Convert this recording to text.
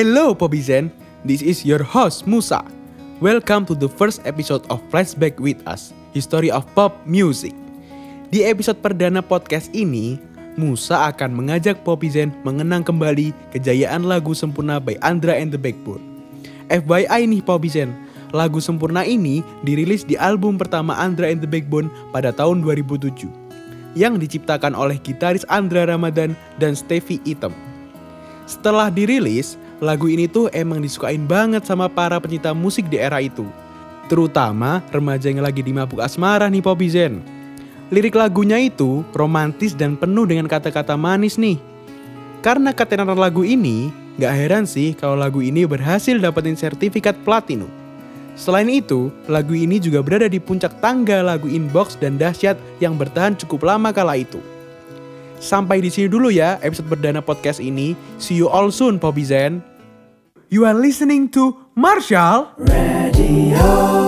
Hello Pobizen, this is your host Musa. Welcome to the first episode of Flashback with Us, History of Pop Music. Di episode perdana podcast ini, Musa akan mengajak Popizen mengenang kembali kejayaan lagu Sempurna by Andra and the Backbone. FYI nih Popizen, lagu Sempurna ini dirilis di album pertama Andra and the Backbone pada tahun 2007 yang diciptakan oleh gitaris Andra Ramadan dan Stevie Item. Setelah dirilis, lagu ini tuh emang disukain banget sama para pencinta musik di era itu. Terutama remaja yang lagi dimabuk asmara nih Poppy Zen. Lirik lagunya itu romantis dan penuh dengan kata-kata manis nih. Karena ketenaran lagu ini, gak heran sih kalau lagu ini berhasil dapetin sertifikat platinum. Selain itu, lagu ini juga berada di puncak tangga lagu inbox dan dahsyat yang bertahan cukup lama kala itu. Sampai di sini dulu ya episode perdana podcast ini. See you all soon, Poppy Zen. You are listening to Marshall Radio.